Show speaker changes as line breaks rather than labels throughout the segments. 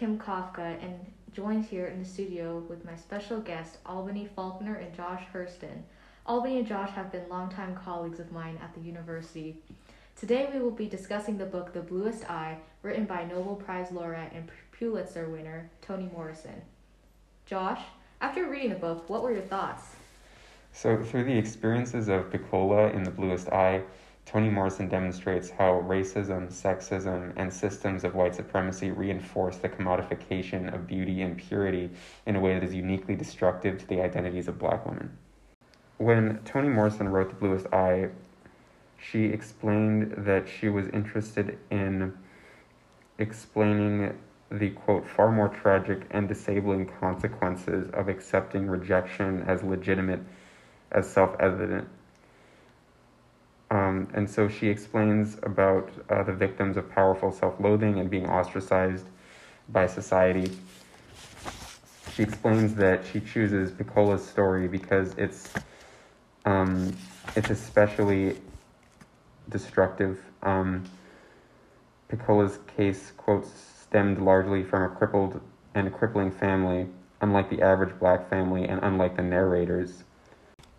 Kim Kafka and joined here in the studio with my special guests, Albany Faulkner and Josh Hurston. Albany and Josh have been longtime colleagues of mine at the university. Today we will be discussing the book The Bluest Eye, written by Nobel Prize laureate and Pulitzer winner Toni Morrison. Josh, after reading the book, what were your thoughts?
So, through the experiences of Pecola in The Bluest Eye, Toni Morrison demonstrates how racism, sexism, and systems of white supremacy reinforce the commodification of beauty and purity in a way that is uniquely destructive to the identities of black women. When Toni Morrison wrote The Bluest Eye, she explained that she was interested in explaining the quote far more tragic and disabling consequences of accepting rejection as legitimate as self-evident um, and so she explains about uh, the victims of powerful self-loathing and being ostracized by society she explains that she chooses Pecola's story because it's um, it's especially destructive. Um, Pecola's case quotes stemmed largely from a crippled and a crippling family, unlike the average black family and unlike the narrators.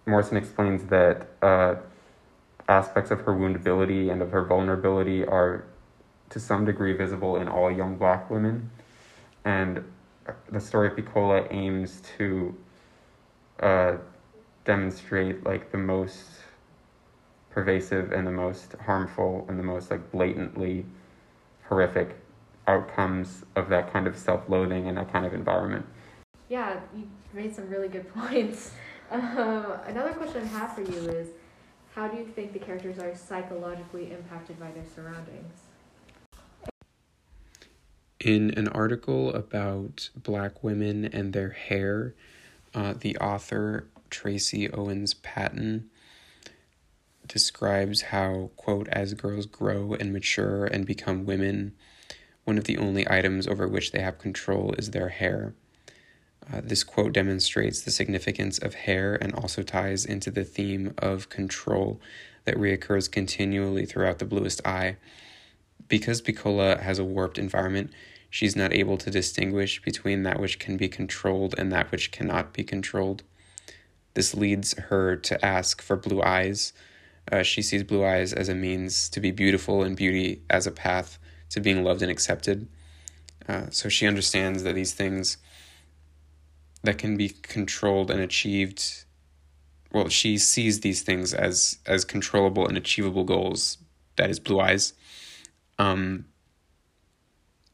Morrison explains that uh, aspects of her woundability and of her vulnerability are to some degree visible in all young black women, and the story of Pecola aims to uh, demonstrate like the most pervasive and the most harmful and the most like blatantly horrific outcomes of that kind of self-loathing and that kind of environment.
Yeah, you made some really good points. Um, another question I have for you is, how do you think the characters are psychologically impacted by their surroundings?
In an article about black women and their hair, uh, the author Tracy Owens Patton describes how, quote, as girls grow and mature and become women, one of the only items over which they have control is their hair. Uh, this quote demonstrates the significance of hair and also ties into the theme of control that reoccurs continually throughout The Bluest Eye. Because Pecola has a warped environment, she's not able to distinguish between that which can be controlled and that which cannot be controlled. This leads her to ask for blue eyes, uh, she sees blue eyes as a means to be beautiful and beauty as a path to being loved and accepted. Uh, so she understands that these things that can be controlled and achieved. Well she sees these things as as controllable and achievable goals. That is blue eyes. Um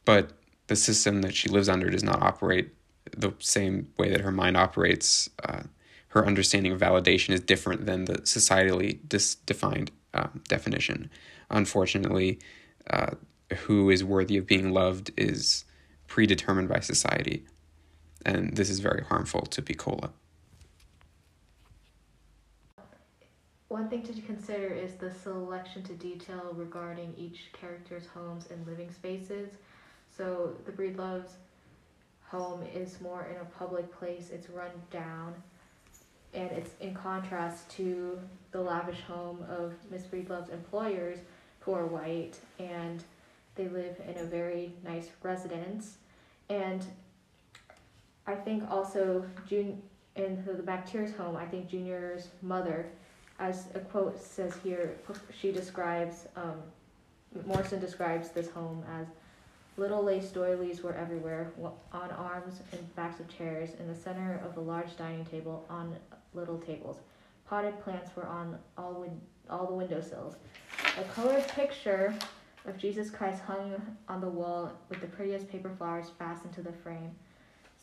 but the system that she lives under does not operate the same way that her mind operates. Uh, her understanding of validation is different than the societally dis- defined uh, definition. Unfortunately, uh, who is worthy of being loved is predetermined by society, and this is very harmful to Pecola.
One thing to consider is the selection to detail regarding each character's homes and living spaces. So the Breedlove's home is more in a public place, it's run down and it's in contrast to the lavish home of Miss Breedlove's employers, who are white, and they live in a very nice residence. And I think also June in the MacTeer's home, I think Junior's mother, as a quote says here, she describes um, Morrison describes this home as little lace doilies were everywhere, on arms and backs of chairs, in the center of the large dining table, on little tables. Potted plants were on all, win- all the windowsills. A colored picture of Jesus Christ hung on the wall with the prettiest paper flowers fastened to the frame.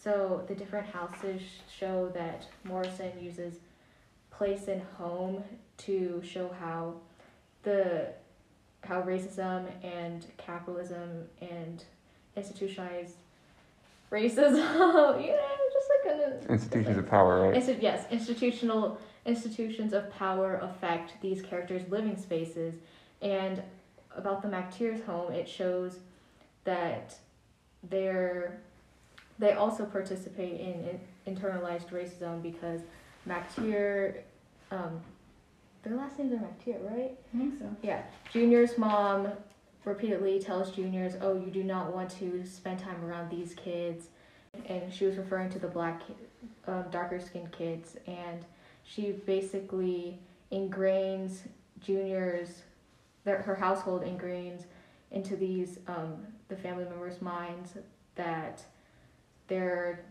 So the different houses show that Morrison uses place and home to show how the how racism and capitalism and institutionalized racism, you know, just like an
institutions of power, right?
Insti- yes, institutional institutions of power affect these characters' living spaces, and about the MacTeers home, it shows that they're they also participate in, in internalized racism because MacTeer, um, their last names are MacTeer, right?
I think so.
Yeah, Junior's mom repeatedly tells juniors, "Oh, you do not want to spend time around these kids," and she was referring to the black, um, darker skinned kids, and she basically ingrains juniors, that her household ingrains into these um, the family members' minds that they're.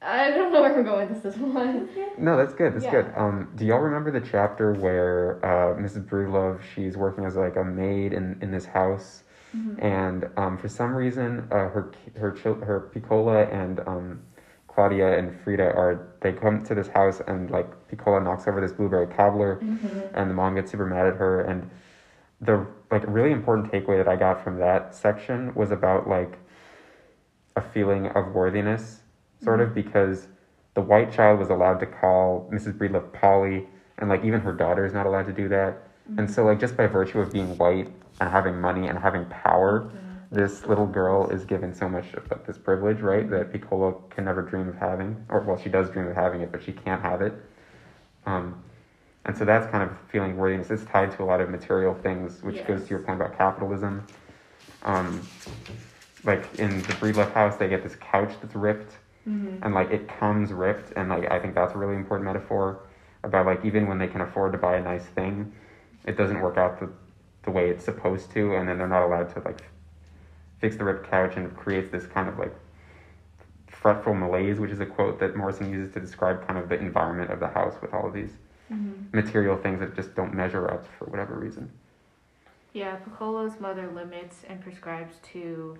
I don't know where I'm going with this one.
No, that's good. That's
Yeah.
good. Um, do y'all remember the chapter where uh, Mrs. Breedlove she's working as like a maid in, in this house, and um, for some reason uh, her her her Pecola and um, Claudia and Frieda are they come to this house and like Pecola knocks over this blueberry cobbler, and the mom gets super mad at her and the like really important takeaway that I got from that section was about like a feeling of worthiness, sort of because the white child was allowed to call Mrs. Breedlove Polly, and like even her daughter is not allowed to do that. And so like just by virtue of being white and having money and having power, this little girl is given so much of like, this privilege, right? That Pecola can never dream of having, or well, she does dream of having it, but she can't have it. Um, and so that's kind of feeling worthiness. It's tied to a lot of material things, which goes to your point about capitalism. Um, like in the Breedlove house, they get this couch that's ripped, mm-hmm. and like it comes ripped, and like I think that's a really important metaphor about like even when they can afford to buy a nice thing, it doesn't work out the the way it's supposed to, and then they're not allowed to like fix the ripped couch, and it creates this kind of like fretful malaise, which is a quote that Morrison uses to describe kind of the environment of the house with all of these mm-hmm. material things that just don't measure up for whatever reason.
Yeah, Pecola's mother limits and prescribes to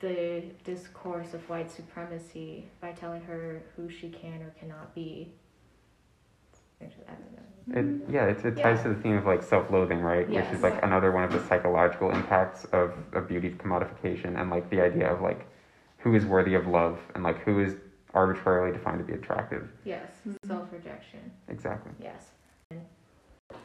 the discourse of white supremacy by telling her who she can or cannot be. I.
It, yeah, it's, it ties
Yeah.
to the theme of like self-loathing, right? Which is like another one of the psychological impacts of, of beauty commodification and like the idea of like who is worthy of love and like who is arbitrarily defined to be attractive.
Yes, mm-hmm. self rejection.
Exactly.
Yes.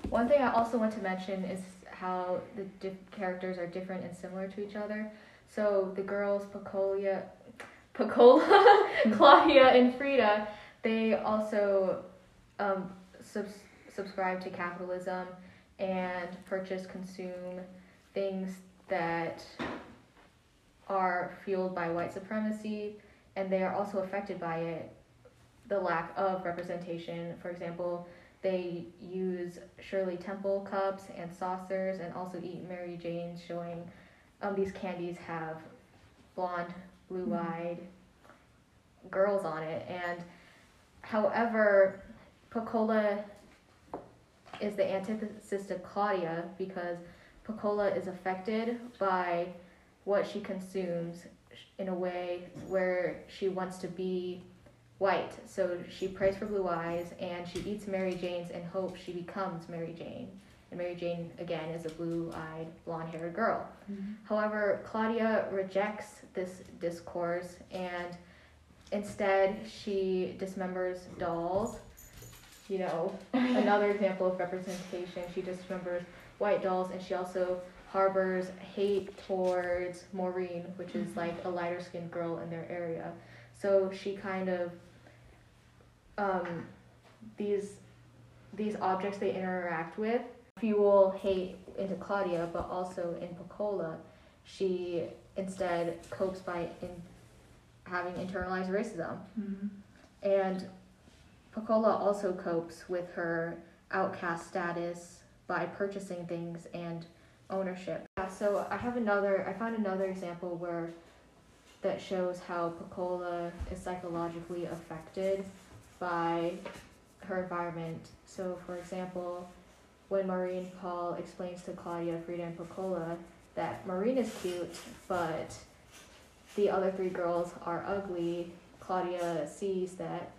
One thing I also want to mention is how the diff- characters are different and similar to each other. So the girls, Pecola, Pecola, Claudia, and Frieda, they also um, subs- subscribe to capitalism and purchase, consume things that are fueled by white supremacy, and they are also affected by it. The lack of representation, for example, they use Shirley Temple cups and saucers and also eat Mary Jane's, showing um, these candies have blonde, blue eyed girls on it. And however, Pecola is the antithesis to Claudia because Pecola is affected by what she consumes in a way where she wants to be white. So she prays for blue eyes and she eats Mary Jane's in hopes she becomes Mary Jane. And Mary Jane, again, is a blue eyed, blonde haired girl. However, Claudia rejects this discourse and instead she dismembers dolls. You know, another example of representation. She dismembers white dolls and she also harbors hate towards Maureen, which is like a lighter skinned girl in their area. So she kind of um, these these objects they interact with fuel hate into Claudia, but also in Pecola, she instead copes by in having internalized racism. Mm-hmm. And Pecola also copes with her outcast status by purchasing things and ownership. Yeah, so I have another I found another example where that shows how Pecola is psychologically affected by her environment. So for example, when Maureen Peal explains to Claudia, Frieda, and Pecola that Maureen is cute, but the other three girls are ugly, Claudia sees that,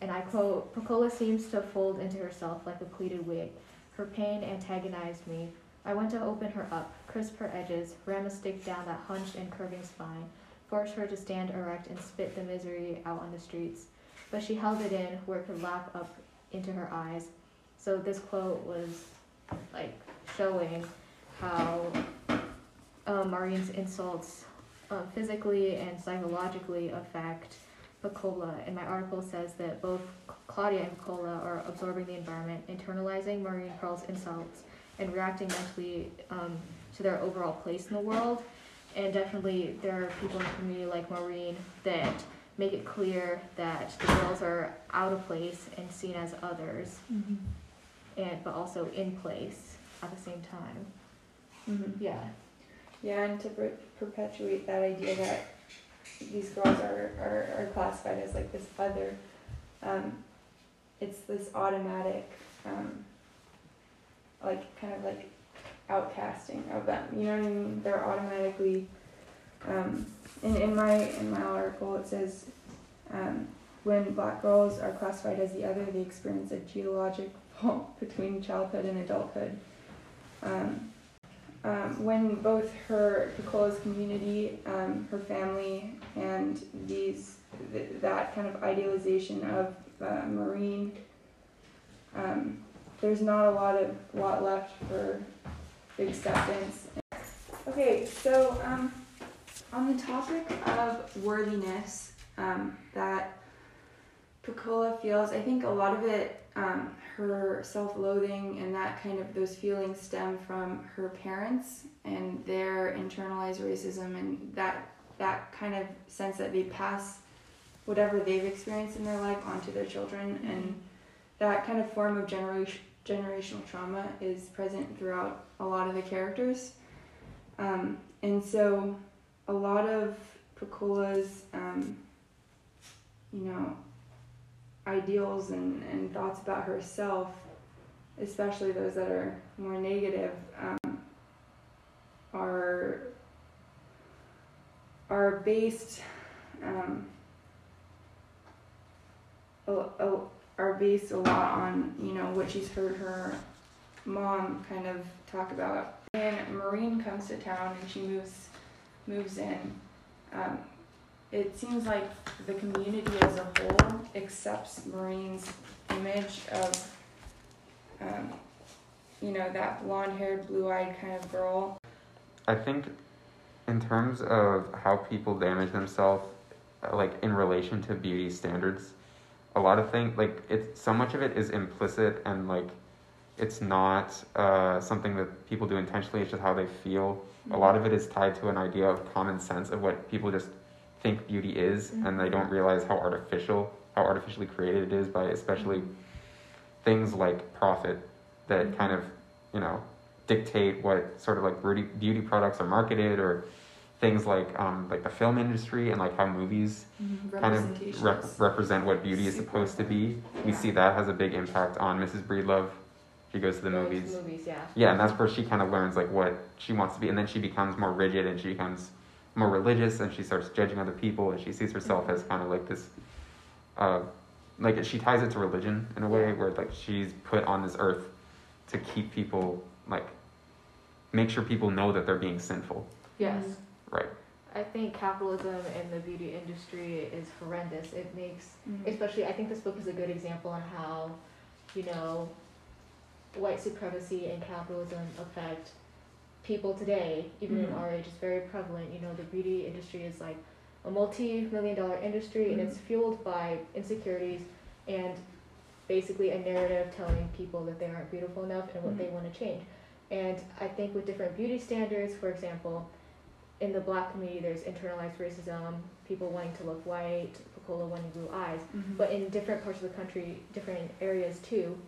and I quote, Pecola seems to fold into herself like a pleated wig. Her pain antagonized me. I went to open her up, crisp her edges, ram a stick down that hunched and curving spine, force her to stand erect and spit the misery out on the streets. But she held it in where it could lap up into her eyes. So this quote was like showing how uh, Maureen's insults uh, physically and psychologically affect Pecola. And my article says that both Claudia and Pecola are absorbing the environment, internalizing Maureen Peal's insults, and reacting mentally um, to their overall place in the world. And definitely, there are people in the community like Maureen that make it clear that the girls are out of place and seen as others,
Mm-hmm.
And but also in place at the same time.
Mm-hmm.
Yeah.
Yeah, and to per- perpetuate that idea that these girls are, are, are classified as like this other, um, it's this automatic, um, like kind of like outcasting of them. You know what I mean? They're automatically. Um, in, in my in my article, it says um, when black girls are classified as the other, they experience a geologic fault between childhood and adulthood. Um, um, when both her Pecola's community, um, her family, and these th- that kind of idealization of uh, Maureen, um, there's not a lot of lot left for acceptance. Okay, so um, on the topic of worthiness, um, that Pecola feels, I think a lot of it, um, her self-loathing and that kind of those feelings stem from her parents and their internalized racism and that that kind of sense that they pass whatever they've experienced in their life onto their children. And that kind of form of generation generational trauma is present throughout a lot of the characters. Um, and so a lot of Pecola's um, you know ideals and, and thoughts about herself, especially those that are more negative, um, are are based um, are based a lot on you know what she's heard her mom kind of talk about. And Maureen comes to town and she moves moves in, um, it seems like the community as a whole accepts Maureen's image of, um, you know, that blonde haired, blue eyed kind of girl.
I think, in terms of how people damage themselves, uh, like in relation to beauty standards, a lot of things like it's so much of it is implicit and like it's not uh, something that people do intentionally. It's just how they feel. A lot of it is tied to an idea of common sense of what people just think beauty is, and they don't realize how artificial, how artificially created it is by especially things like profit that kind of, you know, dictate what sort of like beauty beauty products are marketed or things like um, like the film industry and like how movies kind of rep- represent what beauty is supposed to be. We
Yeah.
see that has a big impact on Mrs. Breedlove. She goes to the movies.
Movies, yeah.
Yeah, and that's where she kind of learns like what she wants to be, and then she becomes more rigid and she becomes more religious, and she starts judging other people, and she sees herself as kind of like this, uh, like she ties it to religion in a way where like she's put on this earth to keep people like make sure people know that they're being sinful,
Yes.
right?
I think capitalism and the beauty industry is horrendous. It makes,
Mhm.
especially, I think this book is a good example on how, you know, white supremacy and capitalism affect people today, even in
Mhm.
our age. is very prevalent. You know, the beauty industry is like a multi-million dollar industry, and it's fueled by insecurities and basically a narrative telling people that they aren't beautiful enough and what they
Mhm.
want to change. And I think with different beauty standards, for example, in the black community, there's internalized racism, people wanting to look white, Pecola wanting blue eyes.
Mhm.
But in different parts of the country, different areas too,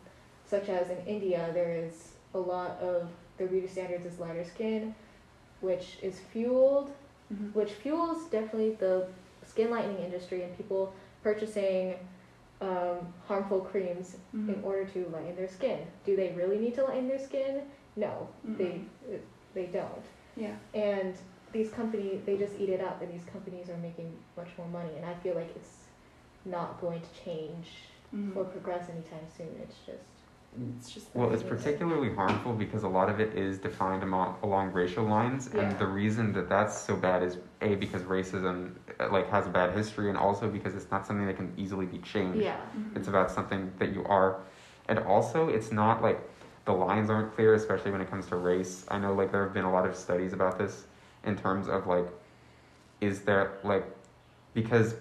such as in India, there is a lot of their beauty standards is lighter skin, which is fueled,
Mhm.
which fuels definitely the skin lightening industry and people purchasing um, harmful creams in
Mhm.
order to lighten their skin. Do they really need to lighten their skin? No, they
Mhm.
they don't.
Yeah.
And these companies, they just eat it up, and these companies are making much more money. And I feel like it's not going to change
Mhm.
or progress anytime soon. It's just
It's just
Well, it's particularly harmful because a lot of it is defined among, along racial lines,
Yeah.
and the reason that that's so bad is a because racism uh, like has a bad history, and also because it's not something that can easily be changed.
yeah,
Mhm.
It's about something that you are, and also it's not like the lines aren't clear, especially when it comes to race. I know like there have been a lot of studies about this in terms of like, is there like, because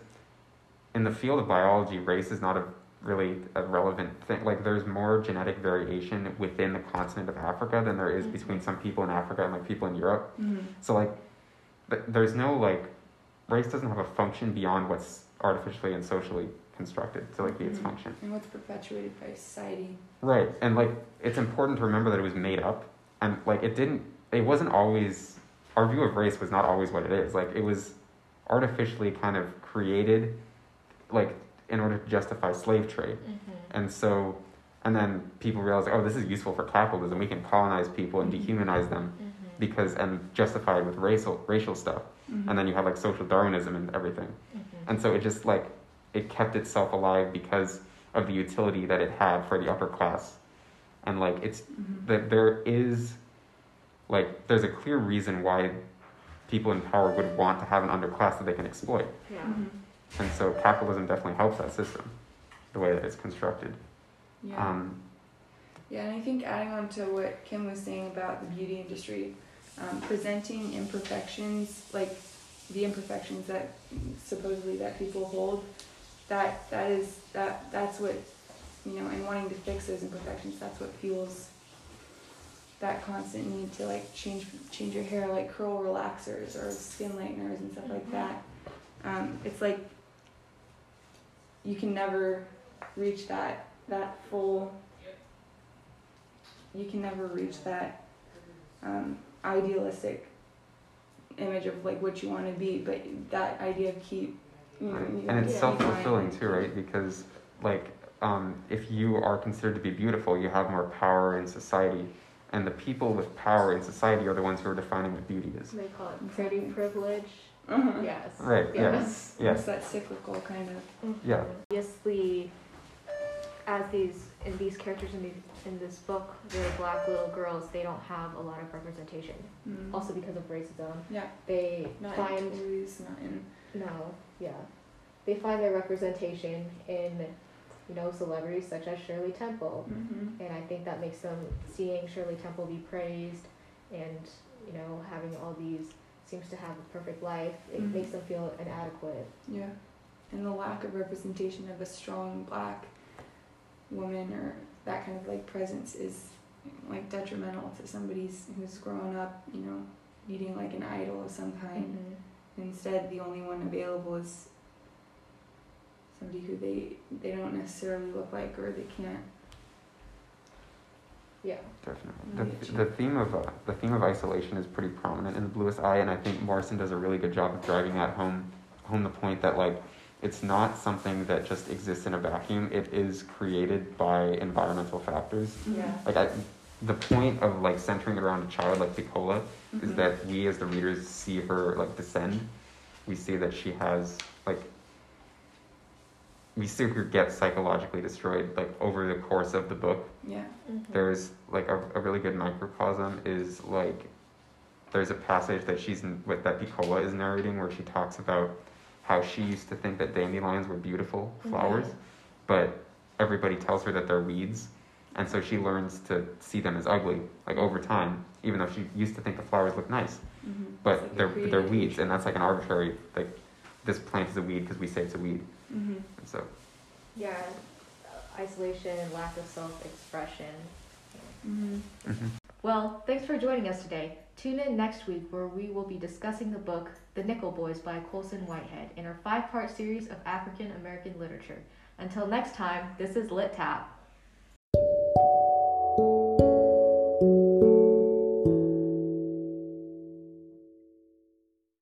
in the field of biology, race is not a really a relevant thing. Like there's more genetic variation within the continent of Africa than there is
Mhm.
between some people in Africa and like people in Europe.
Mm-hmm.
So like, th- there's no like, race doesn't have a function beyond what's artificially and socially constructed to like be its
Mhm.
function.
And what's perpetuated by society.
Right, and like it's important to remember that it was made up, and like it didn't. It wasn't always. Our view of race was not always what it is. Like it was artificially kind of created, like in order to justify slave trade,
Mm-hmm.
and so, and then people realize, oh, this is useful for capitalism. We can colonize people and dehumanize them
Mm-hmm.
because and justify it with racial racial stuff.
Mm-hmm.
And then you have like social Darwinism and everything.
Mm-hmm.
And so it just like it kept itself alive because of the utility that it had for the upper class. And like it's
Mhm.
that there is like there's a clear reason why people in power would want to have an underclass that they can exploit.
Yeah.
And so capitalism definitely helps that system, the way that it's constructed.
Yeah.
Um,
Yeah, and I think adding on to what Kim was saying about the beauty industry, um, presenting imperfections, like the imperfections that supposedly that people hold, that that is that that's what you know, and wanting to fix those imperfections, that's what fuels that constant need to like change change your hair, like curl relaxers or skin lighteners and stuff like
Mhm.
that. Um, it's like you can never reach that that full you can never reach that um, idealistic image of like what you want to be but that idea of keep you know,
right.
you
And it's
Yeah.
self fulfilling too, right? Because like um, if you are considered to be beautiful, you have more power in society. And the people with power in society are the ones who are defining what beauty is.
They call it pretty privilege.
Uh-huh.
Yes.
Right, Yes.
Yes.
Yeah.
it's that cyclical kind of
Yeah.
Obviously, as these in these characters in these in this book, the black little girls, they don't have a lot of representation.
mm,
Also because of racism,
yeah
they
not
find
in toys not in
no, yeah, they find their representation in you know celebrities such as Shirley Temple,
mm-hmm.
and I think that makes them seeing Shirley Temple be praised and you know having all these seems to have a perfect life. It
Mhm.
makes them feel inadequate.
Yeah, and the lack of representation of a strong black woman or that kind of like presence is like detrimental to somebody's who's grown up, you know, needing like an idol of some kind. Instead, the only one available is somebody who they they don't necessarily look like or they can't.
Yeah.
Definitely. The, the theme of uh, the theme of isolation is pretty prominent in the Bluest Eye, and I think Morrison does a really good job of driving that home home the point that like it's not something that just exists in a vacuum. It is created by environmental factors.
Yeah.
Like I, the point of like centering it around a child like Pecola is
Mhm.
that we as the readers see her like descend. We see that she has like we see her get psychologically destroyed like over the course of the book
Yeah.
Mm-hmm.
there's like a, a really good microcosm is like there's a passage that she's in, with that Pecola is narrating where she talks about how she used to think that dandelions were beautiful flowers, but everybody tells her that they're weeds, and so she learns to see them as ugly like over time, even though she used to think the flowers looked nice,
Mm-hmm.
but they're they're weeds, and that's like an arbitrary like this plant is a weed because we say it's a weed,
Mm-hmm.
and so
Yeah, uh, isolation and lack of self-expression.
Mm-hmm.
Well, thanks for joining us today. Tune in next week where we will be discussing the book The Nickel Boys by Colson Whitehead in our five-part series of African American literature. Until next time, this is Lit Tap.